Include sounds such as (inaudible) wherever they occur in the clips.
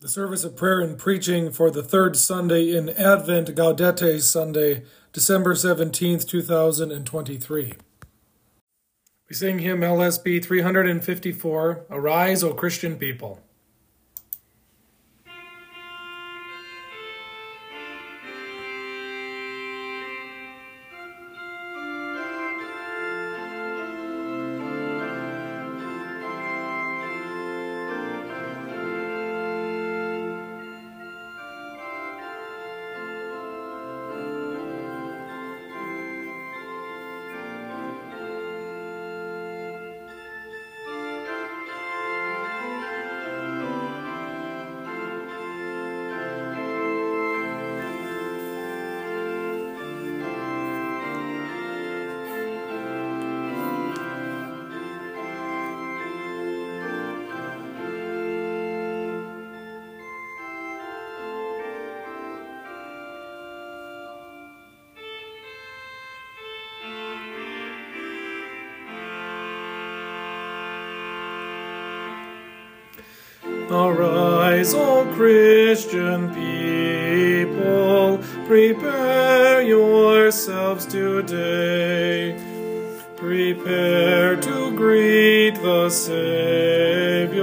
The service of prayer and preaching for the third Sunday in Advent, Gaudete Sunday, December 17th, 2023. We sing hymn LSB 354 Arise, O Christian People. Arise, O Christian people, prepare yourselves today. Prepare to greet the Savior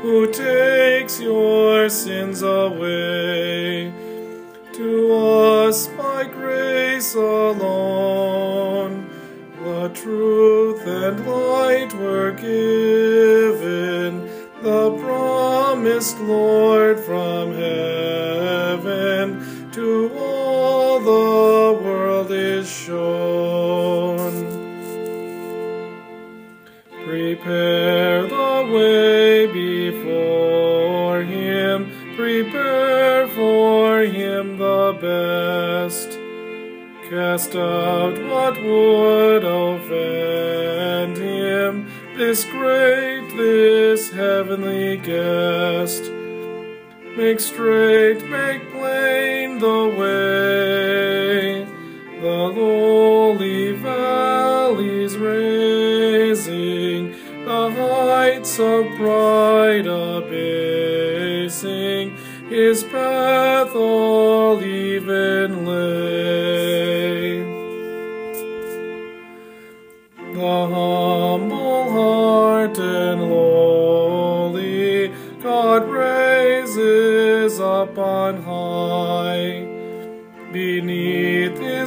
who takes your sins away. To us by grace alone, the truth and light were given Lord from heaven to all the world is shown. Prepare the way before him, prepare for him the best. Cast out what would offend him, this great, this heavenly guest. Make straight, make plain the way, the lowly valleys raising, the heights of pride abasing, his path all even.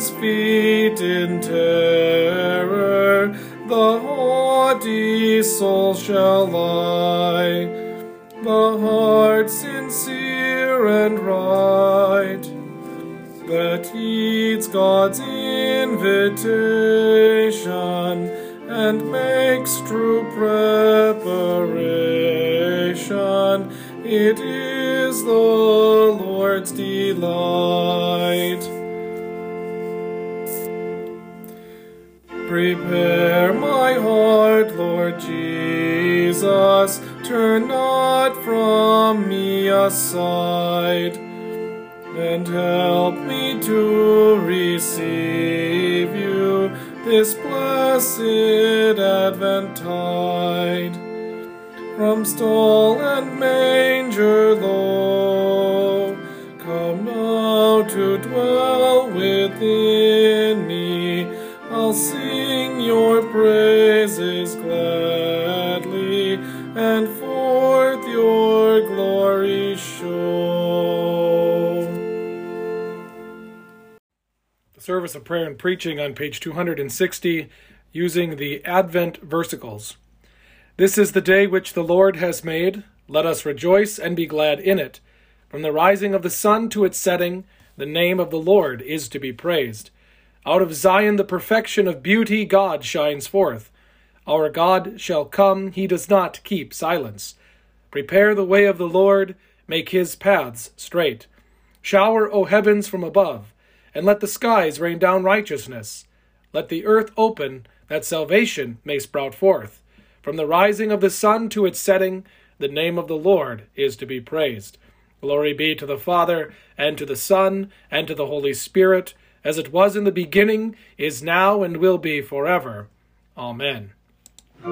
His feet in terror, the haughty soul shall lie. The heart sincere and right that heeds God's invitation and makes true preparation. It is the Lord's delight. Prepare my heart, Lord Jesus, turn not from me aside, and help me to receive you this blessed Adventide. From stall and manger low, come now to dwell within me. I'll sing your praises gladly, and forth your glory show. The service of prayer and preaching on page 260 using the Advent versicles. This is the day which the Lord has made. Let us rejoice and be glad in it. From the rising of the sun to its setting, the name of the Lord is to be praised. Out of Zion the perfection of beauty God shines forth. Our God shall come, he does not keep silence. Prepare the way of the Lord, make his paths straight. Shower, O heavens, from above, and let the skies rain down righteousness. Let the earth open, that salvation may sprout forth. From the rising of the sun to its setting, the name of the Lord is to be praised. Glory be to the Father, and to the Son, and to the Holy Spirit, as it was in the beginning, is now, and will be forever. Amen. The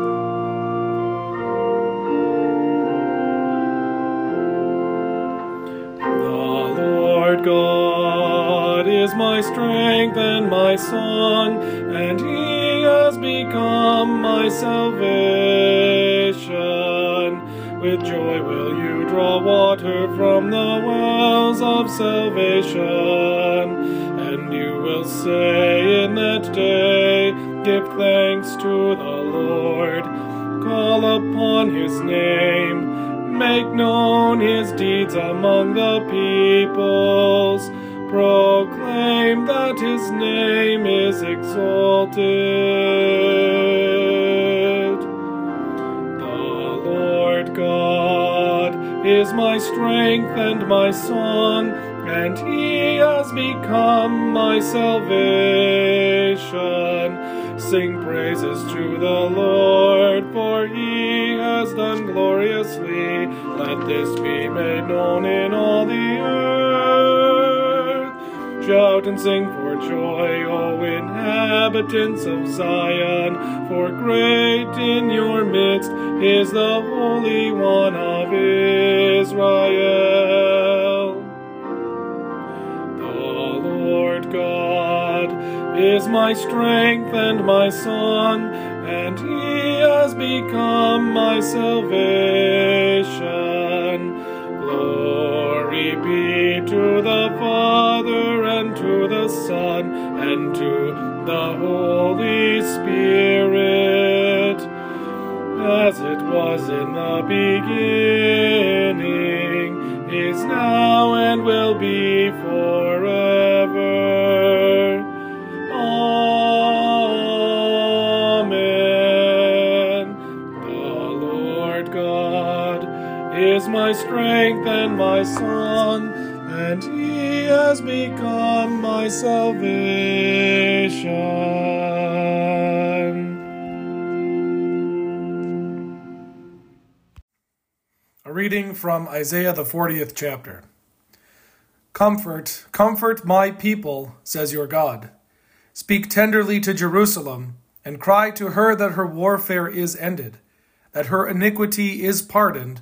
Lord God is my strength and my song, and he has become my salvation. With joy will you draw water from the wells of salvation say in that day, Give thanks to the Lord, call upon his name, make known his deeds among the peoples. Proclaim that his name is exalted. The Lord God is my strength and my song, and he has become my salvation. Sing praises to the Lord, for he has done gloriously. Let this be made known in all the earth. Shout and sing for joy, O inhabitants of Zion, for great in your midst is the Holy One of Israel. Is my strength and my song, and he has become my salvation. Glory be to the Father, and to the Son, and to the Holy Spirit, as it was in the beginning, is now, and will be my strength and my song, and he has become my salvation. A reading from Isaiah, the 40th chapter. Comfort, comfort my people, says your God. Speak tenderly to Jerusalem, and cry to her that her warfare is ended, that her iniquity is pardoned,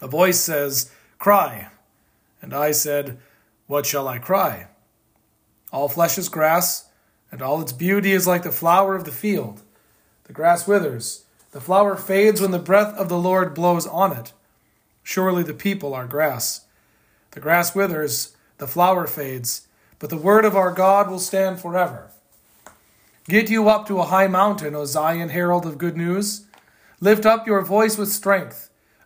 A voice says, Cry. And I said, What shall I cry? All flesh is grass, and all its beauty is like the flower of the field. The grass withers, the flower fades when the breath of the Lord blows on it. Surely the people are grass. The grass withers, the flower fades, but the word of our God will stand forever. Get you up to a high mountain, O Zion, herald of good news. Lift up your voice with strength.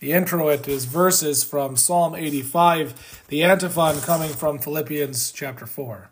The introit is verses from Psalm 85, the antiphon coming from Philippians chapter 4.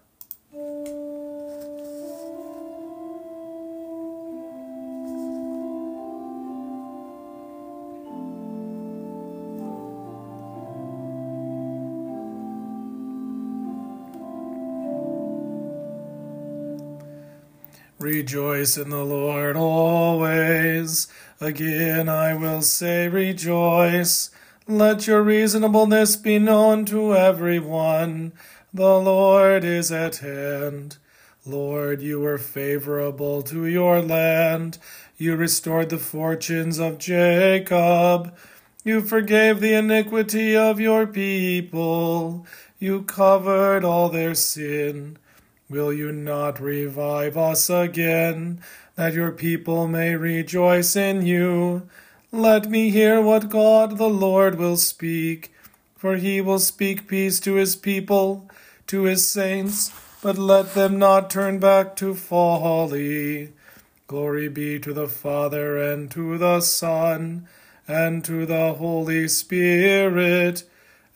Rejoice in the Lord always. Again I will say, Rejoice. Let your reasonableness be known to every one. The Lord is at hand. Lord, you were favorable to your land. You restored the fortunes of Jacob. You forgave the iniquity of your people. You covered all their sin. Will you not revive us again, that your people may rejoice in you? Let me hear what God the Lord will speak, for he will speak peace to his people, to his saints, but let them not turn back to folly. Glory be to the Father, and to the Son, and to the Holy Spirit,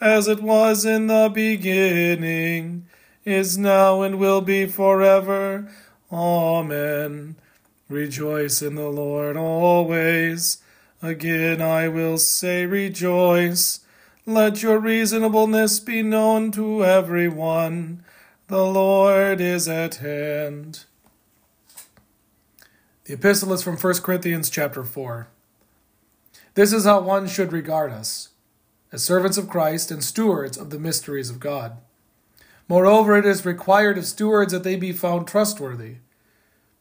as it was in the beginning, is now, and will be forever. Amen. Rejoice in the Lord always. Again I will say, Rejoice. Let your reasonableness be known to everyone. The Lord is at hand. The epistle is from 1 Corinthians chapter 4. This is how one should regard us, as servants of Christ and stewards of the mysteries of God. Moreover, it is required of stewards that they be found trustworthy.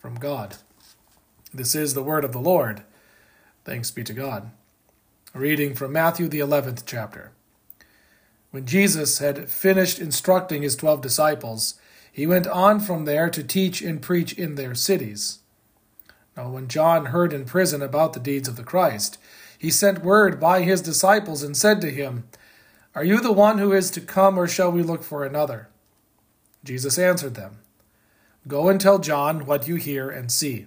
from God. This is the word of the Lord. Thanks be to God. A reading from Matthew, the 11th chapter. When Jesus had finished instructing his twelve disciples, he went on from there to teach and preach in their cities. Now, when John heard in prison about the deeds of the Christ, he sent word by his disciples and said to him, Are you the one who is to come, or shall we look for another? Jesus answered them, Go and tell John what you hear and see.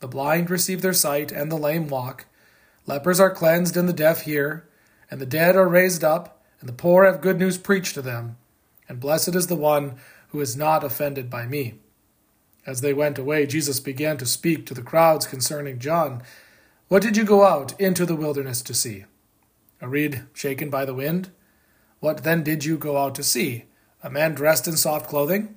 The blind receive their sight, and the lame walk. Lepers are cleansed, and the deaf hear, and the dead are raised up and the poor have good news preached to them, and blessed is the one who is not offended by me. As they went away, Jesus began to speak to the crowds concerning John. What did you go out into the wilderness to see? A reed shaken by the wind? What then did you go out to see? A man dressed in soft clothing?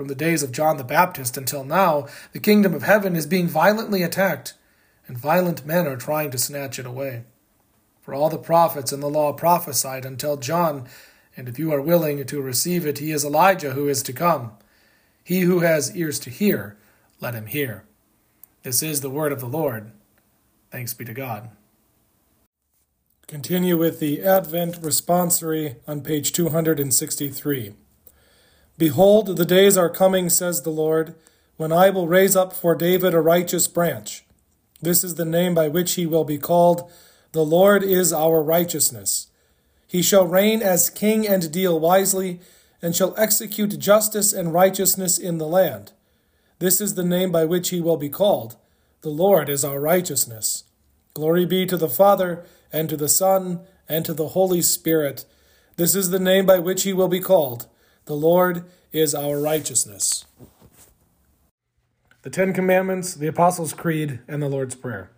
From the days of John the Baptist until now, the kingdom of heaven is being violently attacked, and violent men are trying to snatch it away. For all the prophets and the law prophesied until John, and if you are willing to receive it, he is Elijah who is to come. He who has ears to hear, let him hear. This is the word of the Lord. Thanks be to God. Continue with the Advent responsory on page 263. Behold, the days are coming, says the Lord, when I will raise up for David a righteous branch. This is the name by which he will be called. The Lord is our righteousness. He shall reign as king and deal wisely, and shall execute justice and righteousness in the land. This is the name by which he will be called. The Lord is our righteousness. Glory be to the Father, and to the Son, and to the Holy Spirit. This is the name by which he will be called. The Lord is our righteousness. The Ten Commandments, the Apostles' Creed, and the Lord's Prayer.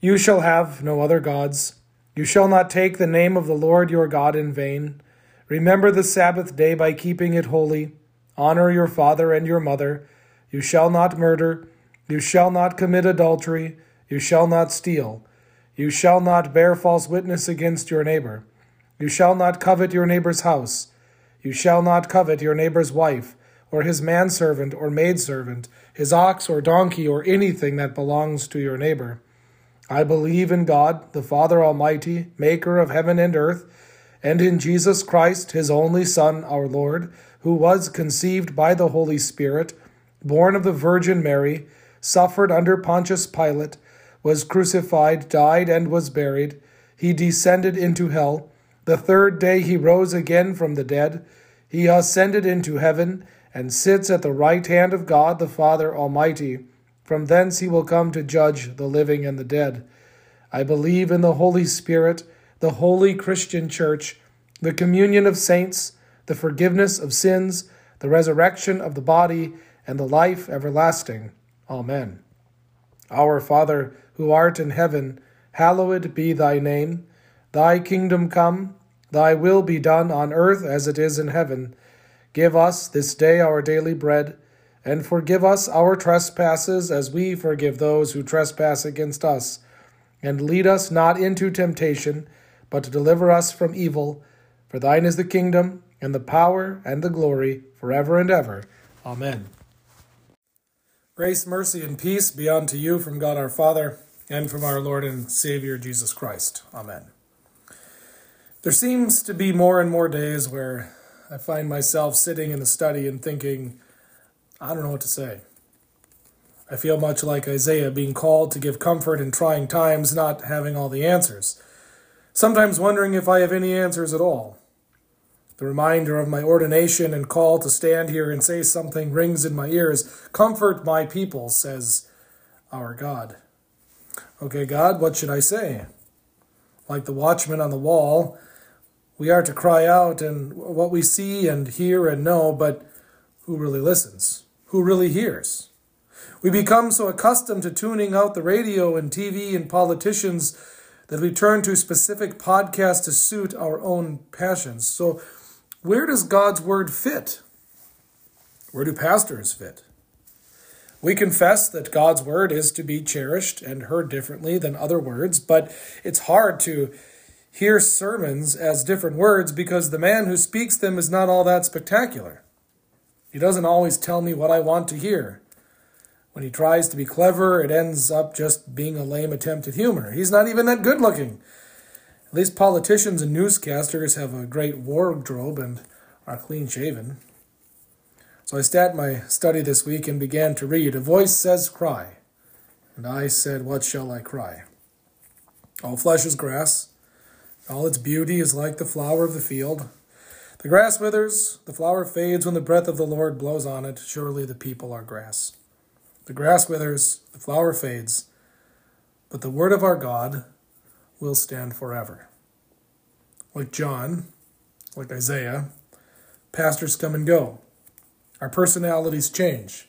You shall have no other gods. You shall not take the name of the Lord your God in vain. Remember the Sabbath day by keeping it holy. Honor your father and your mother. You shall not murder. You shall not commit adultery. You shall not steal. You shall not bear false witness against your neighbor. You shall not covet your neighbor's house. You shall not covet your neighbor's wife, or his manservant or maidservant, his ox or donkey, or anything that belongs to your neighbor. I believe in God, the Father Almighty, maker of heaven and earth, and in Jesus Christ, his only Son, our Lord, who was conceived by the Holy Spirit, born of the Virgin Mary, suffered under Pontius Pilate, was crucified, died, and was buried. He descended into hell. The third day he rose again from the dead. He ascended into heaven, and sits at the right hand of God the Father Almighty. From thence he will come to judge the living and the dead. I believe in the Holy Spirit, the holy Christian Church, the communion of saints, the forgiveness of sins, the resurrection of the body, and the life everlasting. Amen. Our Father, who art in heaven, hallowed be thy name. Thy kingdom come, thy will be done on earth as it is in heaven. Give us this day our daily bread, and forgive us our trespasses as we forgive those who trespass against us. And lead us not into temptation, but deliver us from evil. For thine is the kingdom, and the power, and the glory, forever and ever. Amen. Grace, mercy, and peace be unto you from God our Father and from our Lord and Savior Jesus Christ. Amen. There seems to be more and more days where I find myself sitting in the study and thinking, I don't know what to say. I feel much like Isaiah being called to give comfort in trying times, not having all the answers. Sometimes wondering if I have any answers at all. The reminder of my ordination and call to stand here and say something rings in my ears. Comfort my people, says our God. Okay, God, what should I say? Like the watchman on the wall, we are to cry out and what we see and hear and know, but who really listens? Who really hears? We become so accustomed to tuning out the radio and TV and politicians that we turn to specific podcasts to suit our own passions. So where does God's word fit? Where do pastors fit? We confess that God's word is to be cherished and heard differently than other words, but it's hard to hear sermons as different words because the man who speaks them is not all that spectacular. He doesn't always tell me what I want to hear. When he tries to be clever, it ends up just being a lame attempt at humor. He's not even that good looking. At least politicians and newscasters have a great wardrobe and are clean shaven. So I sat my study this week and began to read. A voice says, Cry. And I said, What shall I cry? All flesh is grass, all its beauty is like the flower of the field. The grass withers, the flower fades when the breath of the Lord blows on it. Surely the people are grass. The grass withers, the flower fades, but the word of our God will stand forever. Like John, like Isaiah, pastors come and go. Our personalities change.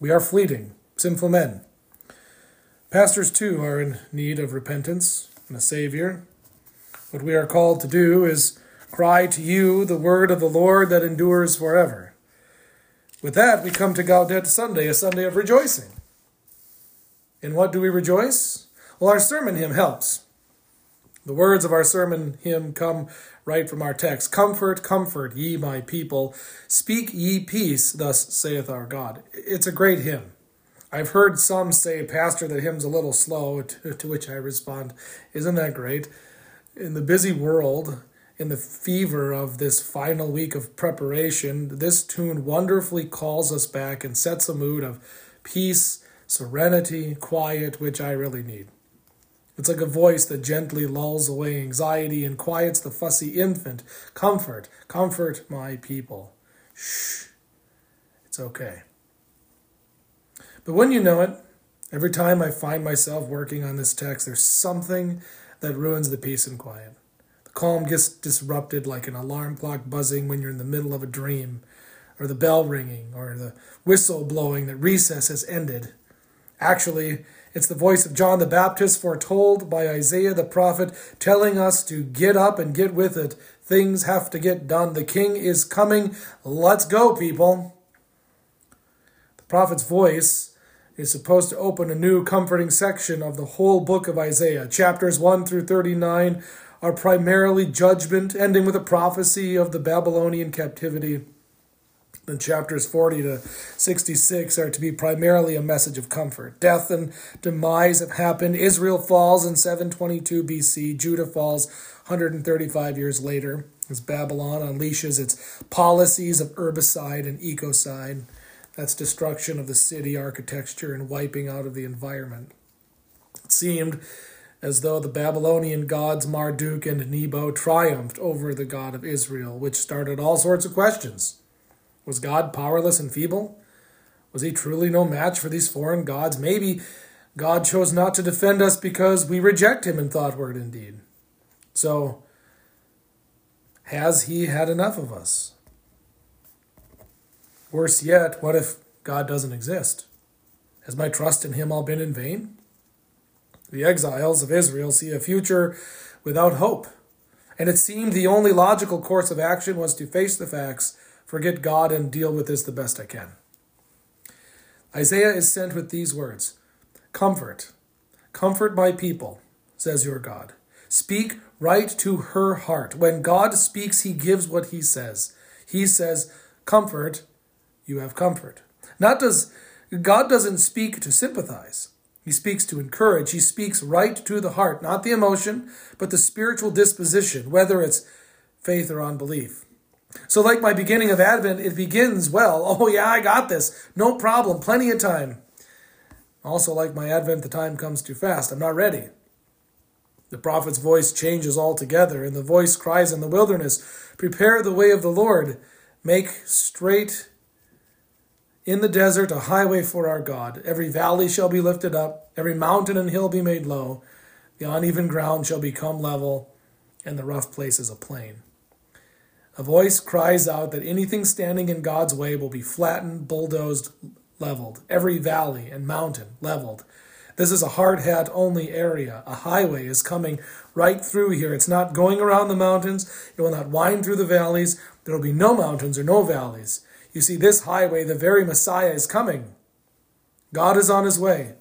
We are fleeting, sinful men. Pastors, too, are in need of repentance and a Savior. What we are called to do is cry to you the word of the Lord that endures forever. With that, we come to Gaudete Sunday, a Sunday of rejoicing. In what do we rejoice? Well, our sermon hymn helps. The words of our sermon hymn come right from our text Comfort, comfort, ye my people. Speak ye peace, thus saith our God. It's a great hymn. I've heard some say, Pastor, that hymn's a little slow, to, to which I respond, Isn't that great? In the busy world, in the fever of this final week of preparation, this tune wonderfully calls us back and sets a mood of peace, serenity, quiet, which I really need. It's like a voice that gently lulls away anxiety and quiets the fussy infant. Comfort, comfort my people. Shh, it's okay. But when you know it, every time I find myself working on this text, there's something that ruins the peace and quiet. The calm gets disrupted like an alarm clock buzzing when you're in the middle of a dream, or the bell ringing, or the whistle blowing that recess has ended. Actually, it's the voice of John the Baptist foretold by Isaiah the prophet, telling us to get up and get with it. Things have to get done. The king is coming. Let's go, people. The prophet's voice is supposed to open a new comforting section of the whole book of Isaiah. Chapters 1 through 39 are primarily judgment, ending with a prophecy of the Babylonian captivity. And chapters 40 to 66 are to be primarily a message of comfort. Death and demise have happened. Israel falls in 722 BC. Judah falls 135 years later as Babylon unleashes its policies of urbicide and ecocide. That's destruction of the city architecture and wiping out of the environment. It seemed as though the Babylonian gods Marduk and Nebo triumphed over the God of Israel, which started all sorts of questions. Was God powerless and feeble? Was he truly no match for these foreign gods? Maybe God chose not to defend us because we reject him in thought, word, and deed. So, has he had enough of us? Worse yet, what if God doesn't exist? Has my trust in him all been in vain? The exiles of Israel see a future without hope, and it seemed the only logical course of action was to face the facts, forget God, and deal with this the best I can. Isaiah is sent with these words Comfort, comfort my people, says your God. Speak right to her heart. When God speaks, he gives what he says. He says, Comfort, you have comfort. Not does God doesn't speak to sympathize. He speaks to encourage. He speaks right to the heart, not the emotion, but the spiritual disposition, whether it's faith or unbelief. So, like my beginning of Advent, it begins well. (laughs) Oh, yeah, I got this. No problem. Plenty of time. Also, like my Advent, the time comes too fast. I'm not ready. The prophet's voice changes altogether, and the voice cries in the wilderness Prepare the way of the Lord, make straight in the desert a highway for our God. Every valley shall be lifted up, every mountain and hill be made low. The uneven ground shall become level, and the rough places a plain. A voice cries out that anything standing in God's way will be flattened, bulldozed, leveled. Every valley and mountain leveled. This is a hard hat only area. A highway is coming right through here. It's not going around the mountains. It will not wind through the valleys. There will be no mountains or no valleys. You see, this highway, the very Messiah is coming. God is on his way.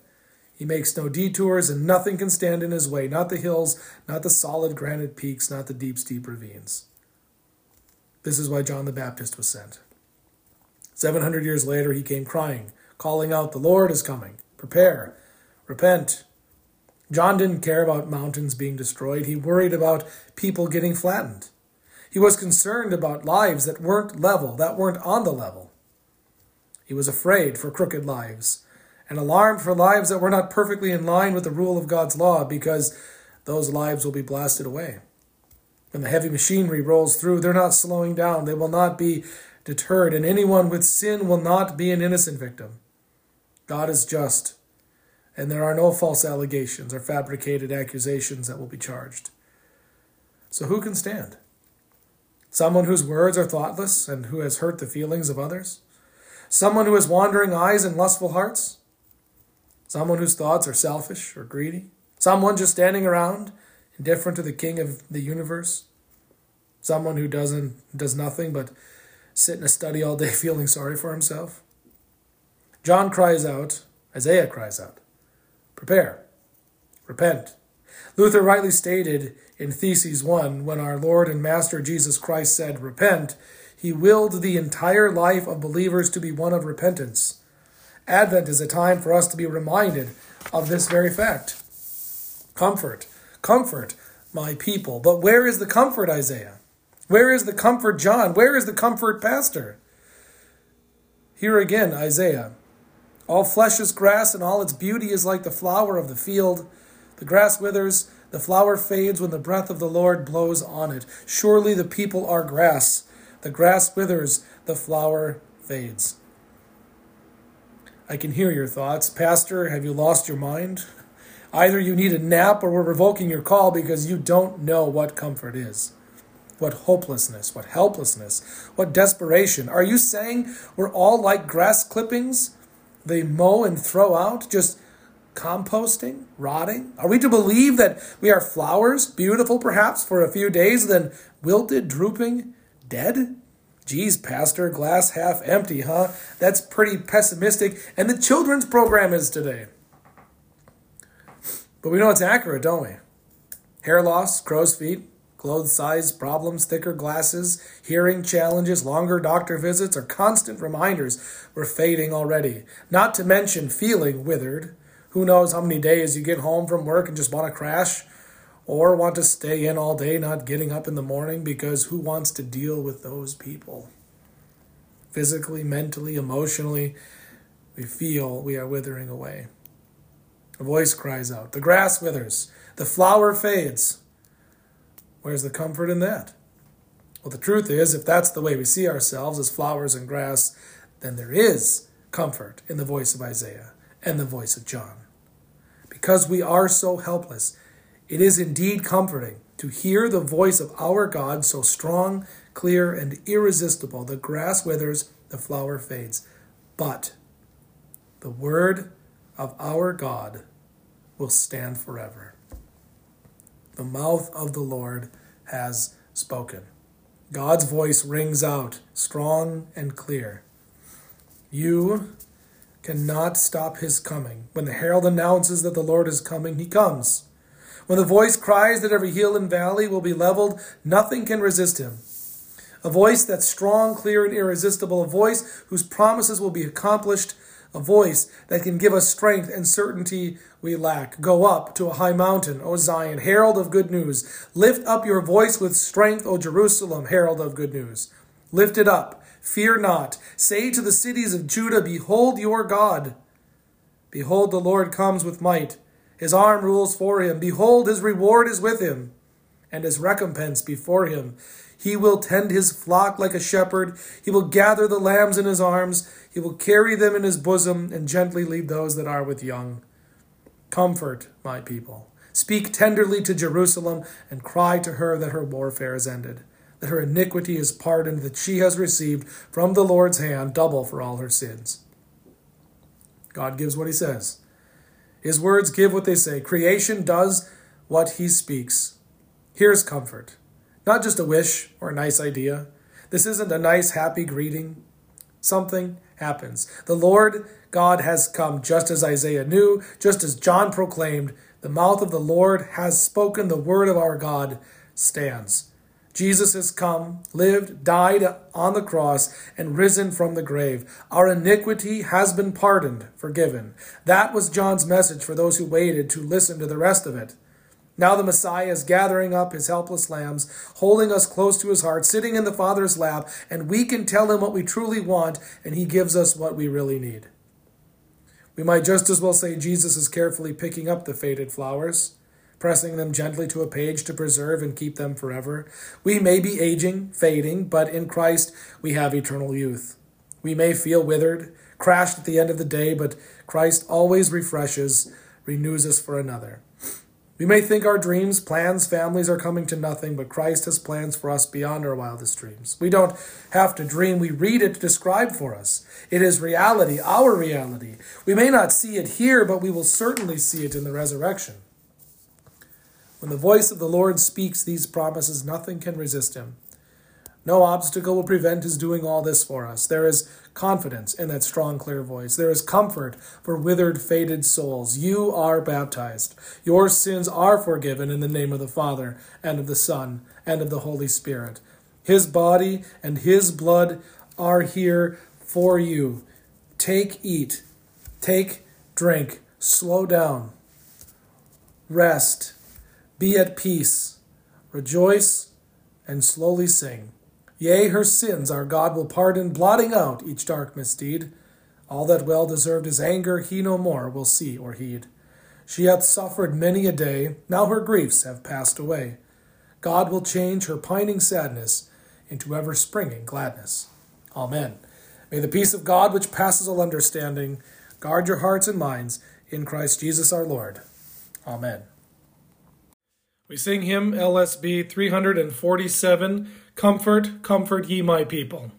He makes no detours, and nothing can stand in his way not the hills, not the solid granite peaks, not the deep, steep ravines. This is why John the Baptist was sent. Seven hundred years later, he came crying, calling out, The Lord is coming. Prepare, repent. John didn't care about mountains being destroyed, he worried about people getting flattened. He was concerned about lives that weren't level, that weren't on the level. He was afraid for crooked lives and alarmed for lives that were not perfectly in line with the rule of God's law because those lives will be blasted away. When the heavy machinery rolls through, they're not slowing down. They will not be deterred, and anyone with sin will not be an innocent victim. God is just, and there are no false allegations or fabricated accusations that will be charged. So who can stand? Someone whose words are thoughtless and who has hurt the feelings of others? Someone who has wandering eyes and lustful hearts? Someone whose thoughts are selfish or greedy? Someone just standing around, indifferent to the king of the universe? Someone who doesn't does nothing but sit in a study all day (laughs) feeling sorry for himself? John cries out, Isaiah cries out, Prepare, repent. Luther rightly stated in Theses 1, when our Lord and Master Jesus Christ said, Repent, he willed the entire life of believers to be one of repentance. Advent is a time for us to be reminded of this very fact. Comfort, comfort, my people. But where is the comfort, Isaiah? Where is the comfort, John? Where is the comfort, Pastor? Here again, Isaiah. All flesh is grass, and all its beauty is like the flower of the field. The grass withers, the flower fades when the breath of the Lord blows on it. Surely the people are grass. The grass withers, the flower fades. I can hear your thoughts. Pastor, have you lost your mind? Either you need a nap or we're revoking your call because you don't know what comfort is. What hopelessness, what helplessness, what desperation. Are you saying we're all like grass clippings they mow and throw out? Just composting, rotting? Are we to believe that we are flowers, beautiful perhaps for a few days, then wilted, drooping, dead? Geez, Pastor, glass half empty, huh? That's pretty pessimistic. And the children's program is today. But we know it's accurate, don't we? Hair loss, crow's feet, clothes size problems, thicker glasses, hearing challenges, longer doctor visits are constant reminders we're fading already. Not to mention feeling withered who knows how many days you get home from work and just want to crash or want to stay in all day, not getting up in the morning because who wants to deal with those people? Physically, mentally, emotionally, we feel we are withering away. A voice cries out, The grass withers, the flower fades. Where's the comfort in that? Well, the truth is, if that's the way we see ourselves as flowers and grass, then there is comfort in the voice of Isaiah and the voice of John because we are so helpless, it is indeed comforting to hear the voice of our God so strong, clear, and irresistible. The grass withers, the flower fades. But The word of our God will stand forever. The mouth of the Lord has spoken. God's voice rings out strong and clear. You cannot stop his coming. When the herald announces that the Lord is coming, he comes. When the voice cries that every hill and valley will be leveled, nothing can resist him. A voice that's strong, clear, and irresistible, a voice whose promises will be accomplished, a voice that can give us strength and certainty we lack. Go up to a high mountain, O Zion, herald of good news. Lift up your voice with strength, O Jerusalem, herald of good news. Lift it up, fear not. Say to the cities of Judah, Behold your God. Behold, the Lord comes with might. His arm rules for him. Behold, his reward is with him, and his recompense before him. He will tend his flock like a shepherd. He will gather the lambs in his arms. He will carry them in his bosom and gently lead those that are with young. Comfort my people. Speak tenderly to Jerusalem and cry to her that her warfare is ended, that her iniquity is pardoned, that she has received from the Lord's hand double for all her sins. God gives what he says. His words give what they say. Creation does what he speaks. Here's comfort. Not just a wish or a nice idea. This isn't a nice, happy greeting. Something happens. The Lord God has come, just as Isaiah knew, just as John proclaimed. The mouth of the Lord has spoken, the word of our God stands. Jesus has come, lived, died on the cross, and risen from the grave. Our iniquity has been pardoned, forgiven. That was John's message for those who waited to listen to the rest of it. Now the Messiah is gathering up his helpless lambs, holding us close to his heart, sitting in the Father's lap, and we can tell him what we truly want, and he gives us what we really need. We might just as well say Jesus is carefully picking up the faded flowers, pressing them gently to a page to preserve and keep them forever. We may be aging, fading, but in Christ we have eternal youth. We may feel withered, crashed at the end of the day, but Christ always refreshes, renews us for another. We may think our dreams, plans, families are coming to nothing, but Christ has plans for us beyond our wildest dreams. We don't have to dream, we read it described for us. It is reality, our reality. We may not see it here, but we will certainly see it in the resurrection. When the voice of the Lord speaks these promises, nothing can resist him. No obstacle will prevent his doing all this for us. There is confidence in that strong, clear voice. There is comfort for withered, faded souls. You are baptized. Your sins are forgiven in the name of the Father, and of the Son, and of the Holy Spirit. His body and his blood are here for you. Take, eat. Take, drink. Slow down. Rest. Be at peace. Rejoice and slowly sing. Yea, her sins our God will pardon, blotting out each dark misdeed. All that well deserved his anger he no more will see or heed. She hath suffered many a day, now her griefs have passed away. God will change her pining sadness into ever springing gladness. Amen. May the peace of God, which passes all understanding, guard your hearts and minds in Christ Jesus our Lord. Amen. We sing hymn LSB 347. Comfort, comfort ye my people.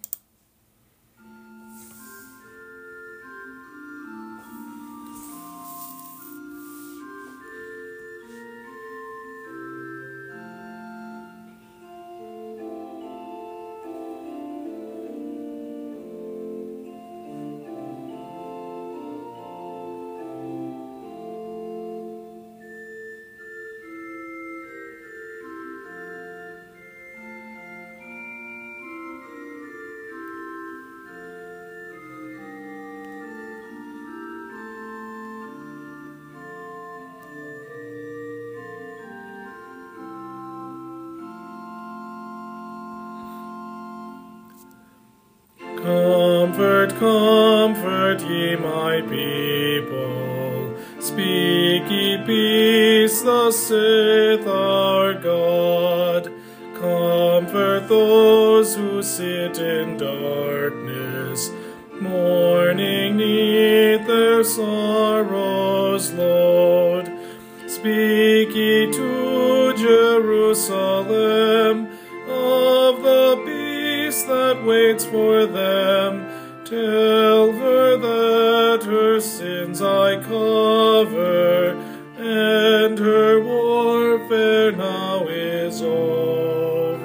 Of the peace that waits for them. Tell her that her her sins I cover, and her warfare now is over.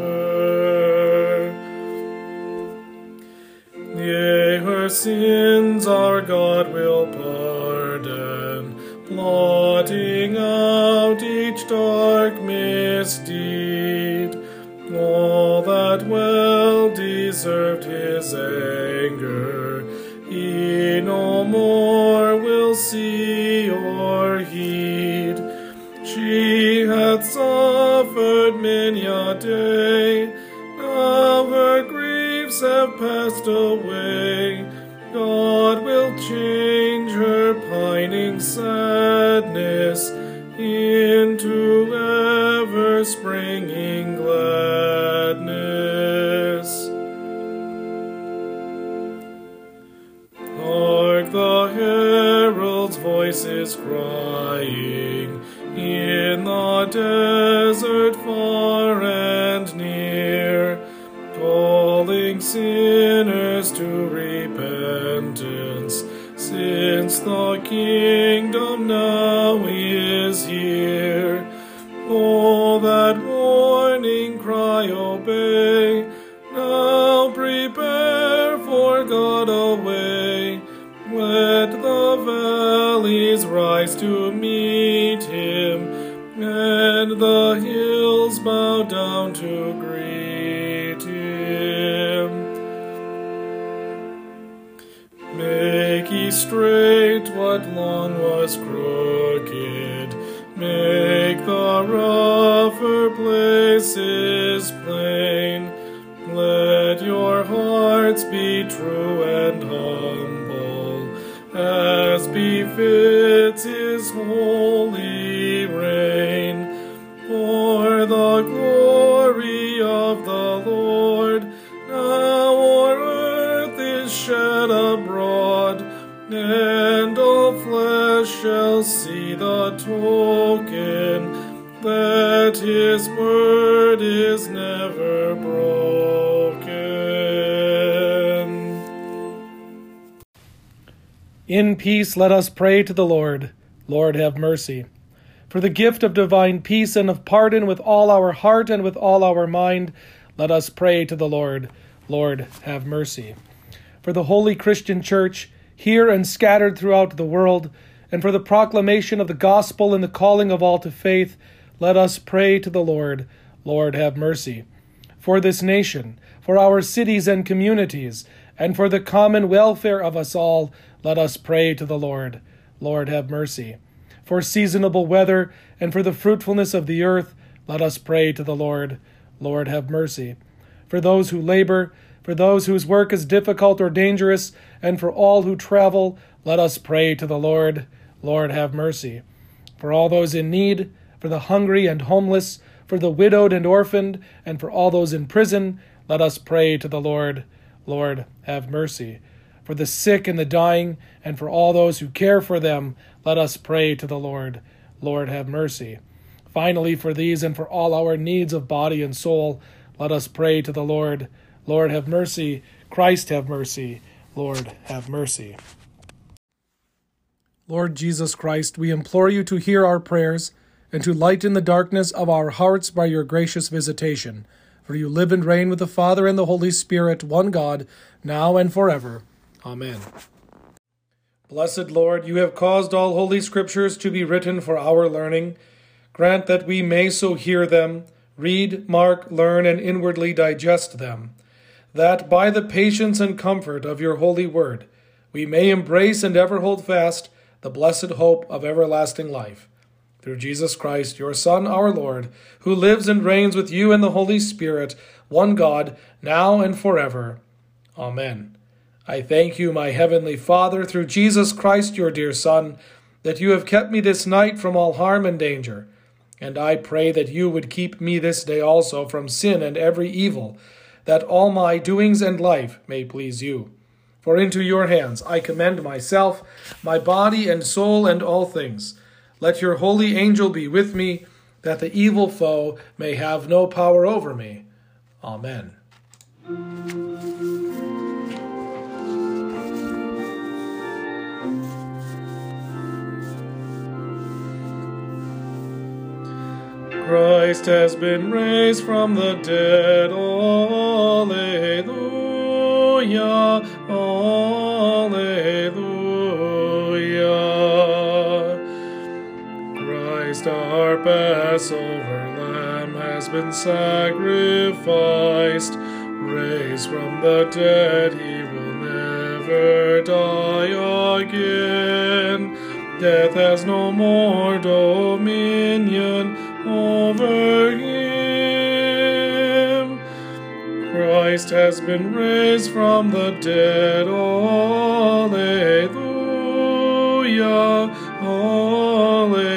Yea, her sins our God will pardon, blotting out each dark deserved his anger. He no more will see or heed. She hath suffered many a day, now her griefs have passed away. God will change her pining sadness into desert far and near, calling sinners to repentance, since the kingdom now is here. Oh, that warning cry obey, now prepare for God away. Let the valleys rise to bow down to greet him. Make ye straight what long was crooked, make the rougher places plain. Let your hearts be true and humble, as befits his holy the glory of the Lord now o'er earth is shed abroad, and all flesh shall see the token that his word is never broken. In peace let us pray to the Lord. Lord, have mercy. For the gift of divine peace and of pardon with all our heart and with all our mind, let us pray to the Lord. Lord, have mercy. For the holy Christian Church, here and scattered throughout the world, and for the proclamation of the gospel and the calling of all to faith, let us pray to the Lord. Lord, have mercy. For this nation, for our cities and communities, and for the common welfare of us all, let us pray to the Lord. Lord, have mercy. For seasonable weather and for the fruitfulness of the earth, let us pray to the Lord. Lord, have mercy. For those who labor, for those whose work is difficult or dangerous, and for all who travel, let us pray to the Lord. Lord, have mercy. For all those in need, for the hungry and homeless, for the widowed and orphaned, and for all those in prison, let us pray to the Lord. Lord, have mercy. For the sick and the dying, and for all those who care for them, let us pray to the Lord. Lord, have mercy. Finally, for these and for all our needs of body and soul, let us pray to the Lord. Lord, have mercy. Christ, have mercy. Lord, have mercy. Lord Jesus Christ, we implore you to hear our prayers and to lighten the darkness of our hearts by your gracious visitation. For you live and reign with the Father and the Holy Spirit, one God, now and forever. Amen. Blessed Lord, you have caused all holy scriptures to be written for our learning. Grant that we may so hear them, read, mark, learn, and inwardly digest them, that by the patience and comfort of your holy word we may embrace and ever hold fast the blessed hope of everlasting life. Through Jesus Christ, your Son, our Lord, who lives and reigns with you in the Holy Spirit, one God, now and forever. Amen. I thank you, my heavenly Father, through Jesus Christ, your dear Son, that you have kept me this night from all harm and danger. And I pray that you would keep me this day also from sin and every evil, that all my doings and life may please you. For into your hands I commend myself, my body and soul, and all things. Let your holy angel be with me, that the evil foe may have no power over me. Amen. Christ has been raised from the dead. Alleluia. Alleluia. Christ our Passover Lamb has been sacrificed. Raised from the dead, he will never die again. Death has no more dominion over him. Christ has been raised from the dead. Alleluia. Alleluia.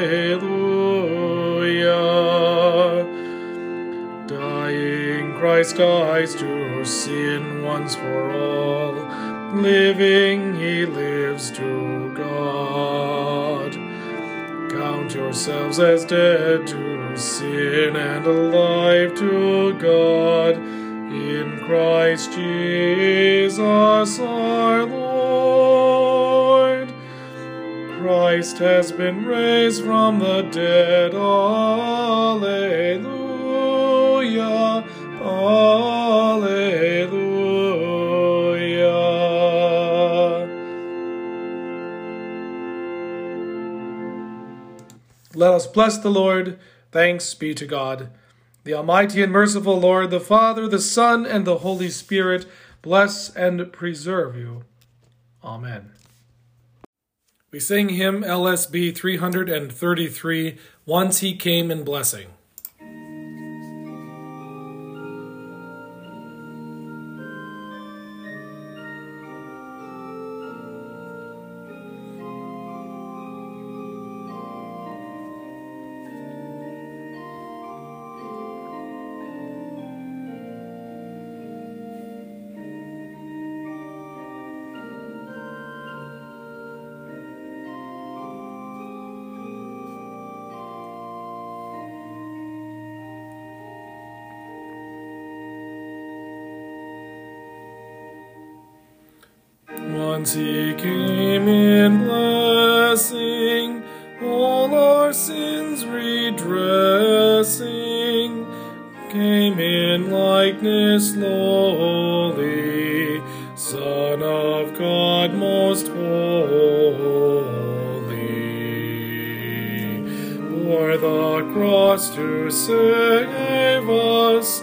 Dying, Christ dies to sin once for all. Living, he lives to God. Count yourselves as dead to sin and alive to God in Christ Jesus our Lord. Christ has been raised from the dead. Alleluia. Alleluia. Let us bless the Lord. Thanks be to God. The Almighty and merciful Lord, the Father, the Son, and the Holy Spirit, bless and preserve you. Amen. We sing hymn LSB 333, Once He Came in Blessing. Came in blessing, all our sins redressing, came in likeness lowly, Son of God most holy, bore the cross to save us,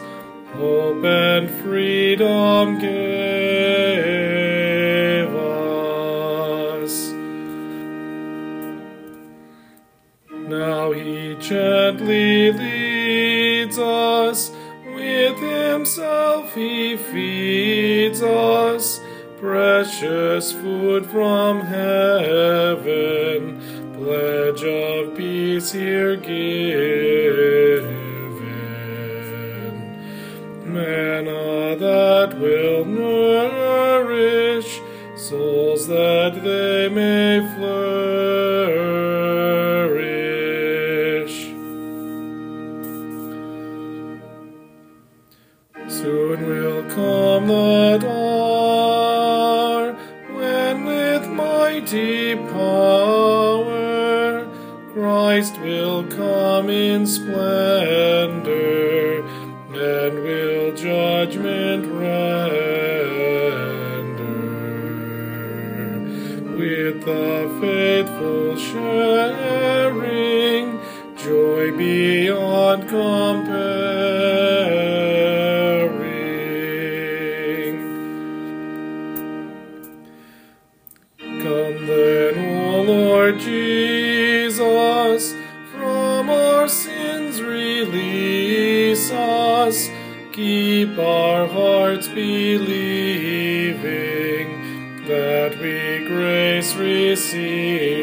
hope and freedom gave feeds us, precious food from heaven, pledge of peace here given. Manna that will nourish souls that they may flourish. Soon come hour when with mighty power Christ will come in splendor and will judgment render. With the faithful sharing joy beyond comparing. Our hearts believing that we grace receiving.